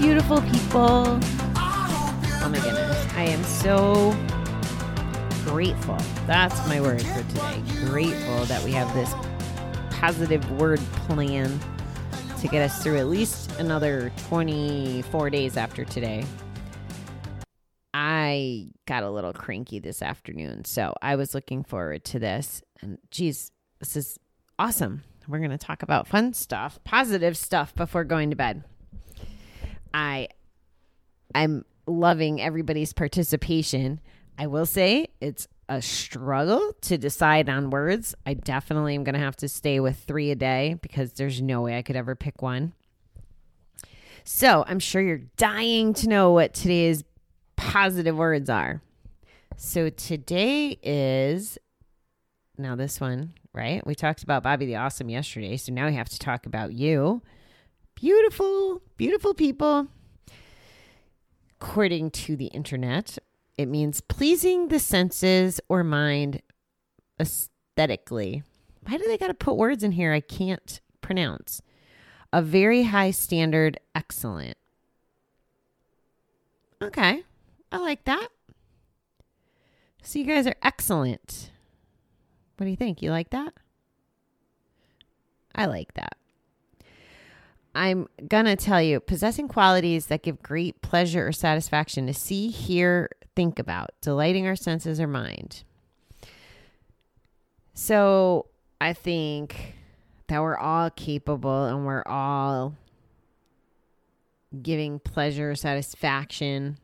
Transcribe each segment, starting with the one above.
beautiful people. Oh my goodness. I am so grateful. That's my word for today. Grateful that we have this positive word plan to get us through at least another 24 days after today. I got a little cranky this afternoon, so I was looking forward to this. And geez, this is awesome. We're going to talk about fun stuff, positive stuff before going to bed. I I'm loving everybody's participation. I will say it's a struggle to decide on words. I definitely am going to have to stay with three a day because there's no way I could ever pick one. So I'm sure you're dying to know what today's positive words are. So today is now this one, right? We talked about Bobbie the Awesome yesterday. So now we have to talk about you. Beautiful, beautiful people according to the internet, it means pleasing the senses or mind aesthetically. Why do they got to put words in here I can't pronounce? A very high standard, excellent. Okay, I like that. So you guys are excellent. What do you think? You like that? I like that. I'm gonna tell you possessing qualities that give great pleasure or satisfaction to see, hear, think about, delighting our senses or mind. So I think that we're all capable and we're all giving pleasure, satisfaction,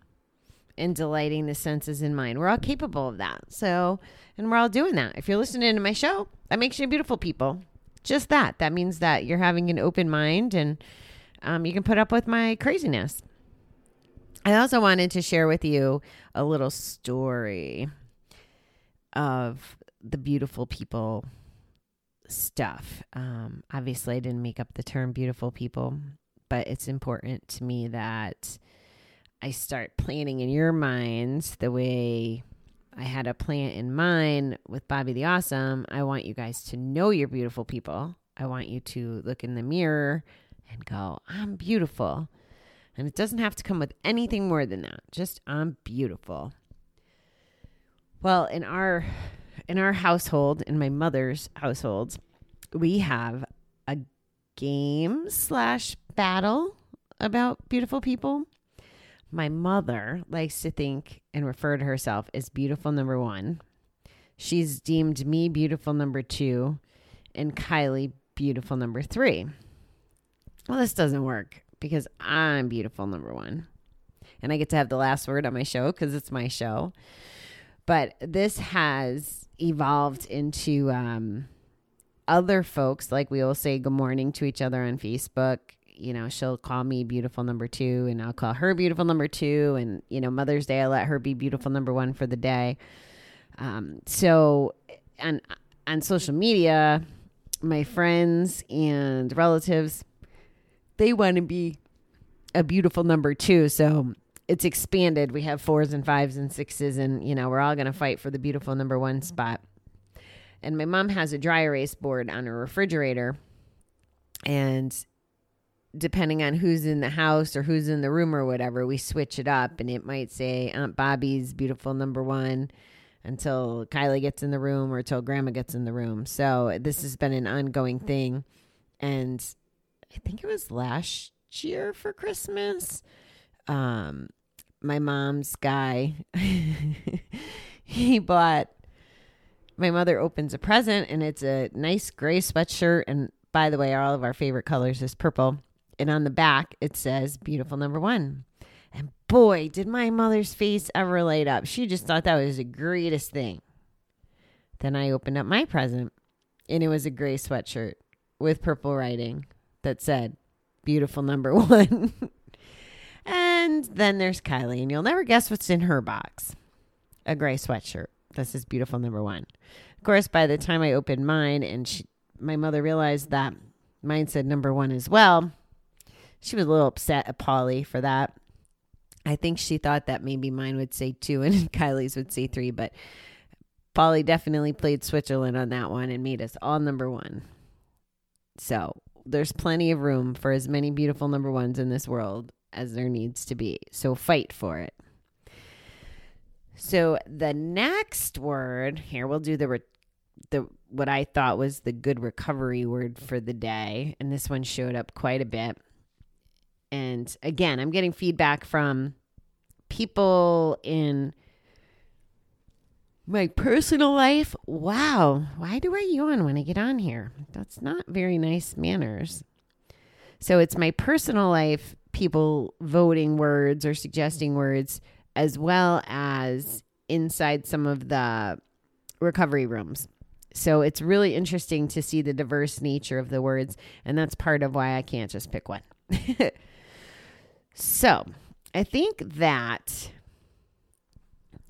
and delighting the senses in mind. We're all capable of that. So, and we're all doing that. If you're listening to my show, that makes you beautiful people just that. That means that you're having an open mind and um, you can put up with my craziness. I also wanted to share with you a little story of the beautiful people stuff. Um, obviously, I didn't make up the term beautiful people, but it's important to me that I start planning in your minds the way I had a plan in mind with Bobbie the Awesome. I want you guys to know you're beautiful people. I want you to look in the mirror and go, I'm beautiful. And it doesn't have to come with anything more than that. Just I'm beautiful. Well, in our in our household, in my mother's household, we have a game slash battle about beautiful people. My mother likes to think and refer to herself as beautiful number one. She's deemed me beautiful number two and Kylie beautiful number three. Well, this doesn't work because I'm beautiful number one. And I get to have the last word on my show because it's my show. But this has evolved into um, other folks, like we will say good morning to each other on Facebook you know, she'll call me beautiful number two and I'll call her beautiful number two. And, you know, Mother's Day, I let her be beautiful number one for the day. Um, so, and on social media, my friends and relatives, they want to be a beautiful number two. So it's expanded. We have fours and fives and sixes, and, you know, we're all going to fight for the beautiful number one spot. And my mom has a dry erase board on her refrigerator. And depending on who's in the house or who's in the room or whatever, we switch it up and it might say Aunt Bobbie's beautiful number one until Kylie gets in the room or until grandma gets in the room. So this has been an ongoing thing. And I think it was last year for Christmas. Um, my mom's guy, he bought my mother opens a present and it's a nice gray sweatshirt and by the way all of our favorite colors is purple and on the back it says beautiful number one. And boy did my mother's face ever light up. She just thought that was the greatest thing. Then i opened up my present and it was a gray sweatshirt with purple writing that said beautiful number one. And then there's kylie and you'll never guess what's in her box. A gray sweatshirt this is beautiful number one. Of course by the time i opened mine and she, my mother realized that mine said number one as well she was a little upset at Polly for that. I think she thought that maybe mine would say two and Kylie's would say three, but Polly definitely played Switzerland on that one and made us all number one. So there's plenty of room for as many beautiful number ones in this world as there needs to be. So fight for it. So the next word here, we'll do the re- the what I thought was the good recovery word for the day, and this one showed up quite a bit. And again, I'm getting feedback from people in my personal life. Wow, why do I yawn when I get on here? That's not very nice manners. So it's my personal life, people voting words or suggesting words, as well as inside some of the recovery rooms. So it's really interesting to see the diverse nature of the words, and that's part of why I can't just pick one. so I think that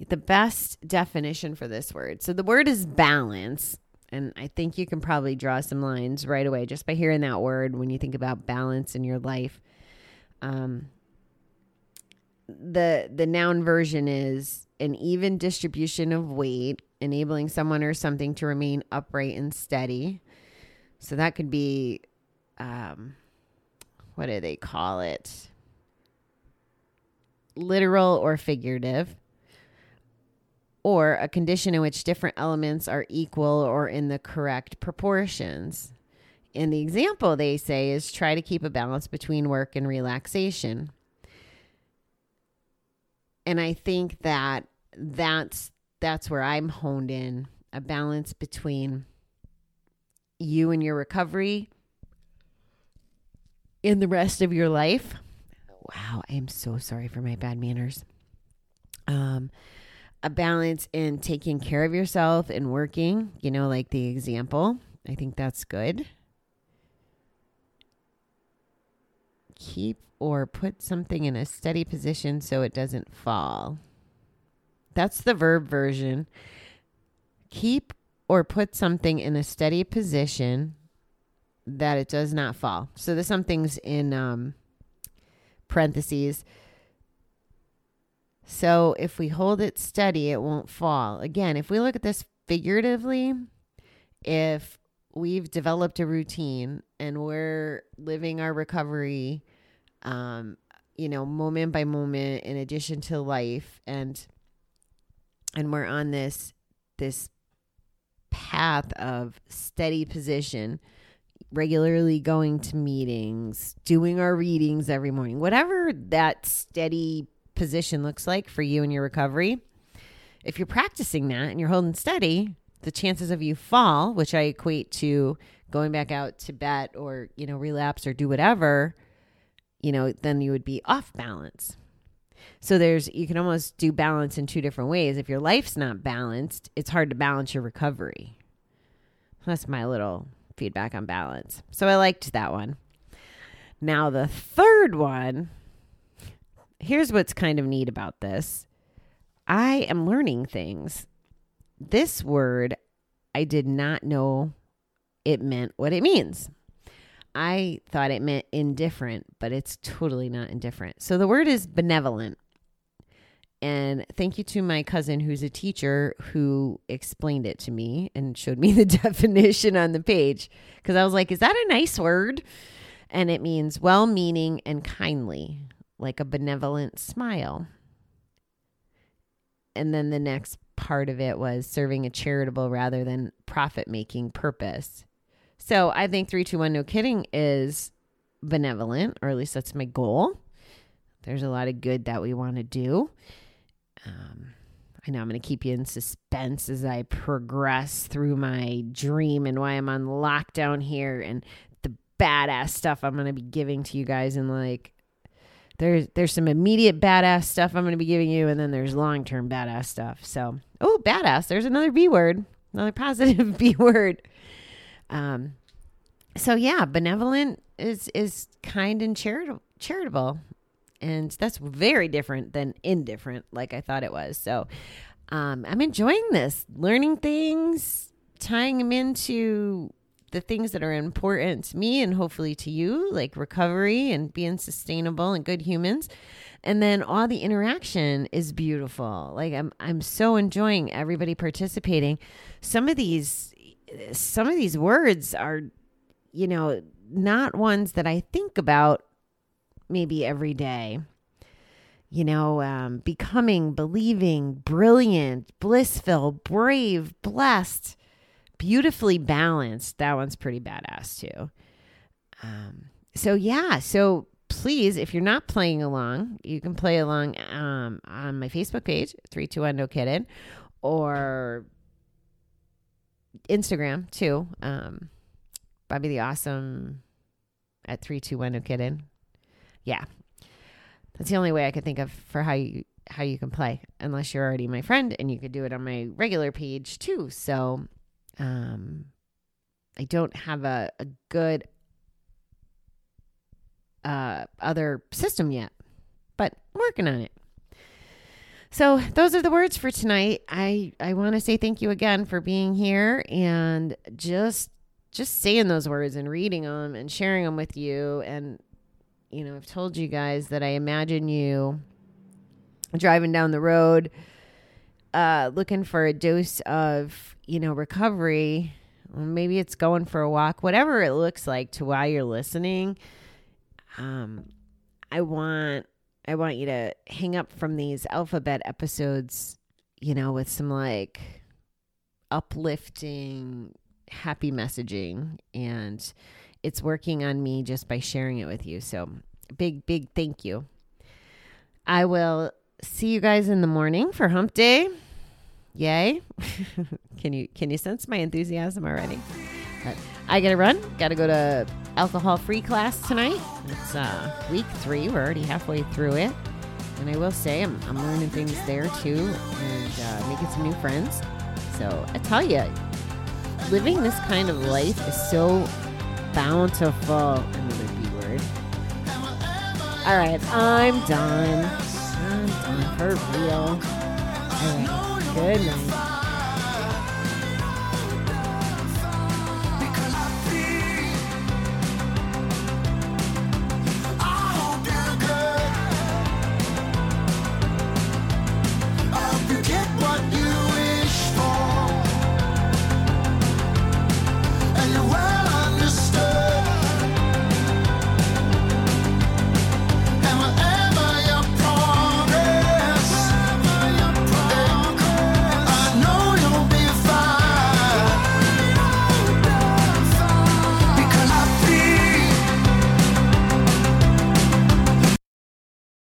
the best definition for this word. So the word is balance. And I think you can probably draw some lines right away just by hearing that word when you think about balance in your life. Um, the the noun version is an even distribution of weight, enabling someone or something to remain upright and steady. So that could be, um, what do they call it? Literal or figurative or a condition in which different elements are equal or in the correct proportions. And the example they say is try to keep a balance between work and relaxation. And I think that that's that's where I'm honed in a balance between you and your recovery in the rest of your life. Wow, I am so sorry for my bad manners. Um a balance in taking care of yourself and working, you know, like the example. I think that's good. Keep or put something in a steady position so it doesn't fall. That's the verb version. Keep or put something in a steady position that it does not fall. So the something's in um, parentheses. So if we hold it steady, it won't fall. Again, if we look at this figuratively, if we've developed a routine and we're living our recovery, um, you know, moment by moment in addition to life and and we're on this this path of steady position regularly going to meetings doing our readings every morning whatever that steady position looks like for you in your recovery. If you're practicing that and you're holding steady, the chances of you fall, which I equate to going back out to bet or, you know, relapse or do whatever, you know, then you would be off balance. So there's you can almost do balance in two different ways. If your life's not balanced, it's hard to balance your recovery. That's my little feedback on balance. So I liked that one. Now the third one here's what's kind of neat about this I am learning things. This word, I did not know it meant what it means. I thought it meant indifferent, but it's totally not indifferent. So the word is benevolent. And thank you to my cousin who's a teacher who explained it to me and showed me the definition on the page. Because I was like, is that a nice word? And it means well meaning and kindly like a benevolent smile. And then the next part of it was serving a charitable rather than profit making purpose. So I think 321 No Kidding is benevolent, or at least that's my goal. There's a lot of good that we want to do. Um, I know I'm going to keep you in suspense as I progress through my dream and why I'm on lockdown here and the badass stuff I'm going to be giving to you guys and like there's there's some immediate badass stuff I'm going to be giving you, and then there's long term badass stuff. So, oh, badass. There's another B word, another positive B word. Um, so yeah, benevolent is is kind and charitable, charitable, and that's very different than indifferent, like I thought it was. So, um, I'm enjoying this, learning things, tying them into the things that are important to me and hopefully to you, like recovery and being sustainable and good humans. And then all the interaction is beautiful. Like I'm I'm so enjoying everybody participating. Some of these some of these words are you know, not ones that I think about maybe every day. You know, um, becoming, believing, brilliant, blissful, brave, blessed, beautifully balanced. That one's pretty badass too. Um, so yeah, so please, if you're not playing along, you can play along um, on my Facebook page, three two one no kidding, or Instagram too. Um, Bobbie the Awesome at three two one no kidding. Yeah, that's the only way I could think of for how you how you can play, unless you're already my friend and you could do it on my regular page too. So, um, I don't have a, a good uh, other system yet, but I'm working on it. So those are the words for tonight. I I want to say thank you again for being here and just just saying those words and reading them and sharing them with you and you know, I've told you guys that I imagine you driving down the road uh looking for a dose of, you know, recovery. Maybe it's going for a walk, whatever it looks like to while you're listening. Um I want I want you to hang up from these alphabet episodes, you know, with some like uplifting, happy messaging. And it's working on me just by sharing it with you. So, big, big thank you. I will see you guys in the morning for hump day. Yay. can you can you sense my enthusiasm already? But I gotta run. Gotta go to alcohol free class tonight. It's uh, week three. We're already halfway through it. And I will say, I'm, I'm learning things there too and uh, making some new friends. So I tell you, living this kind of life is so bountiful. Another B word. All right, I'm done. I'm done for real. All right, good night.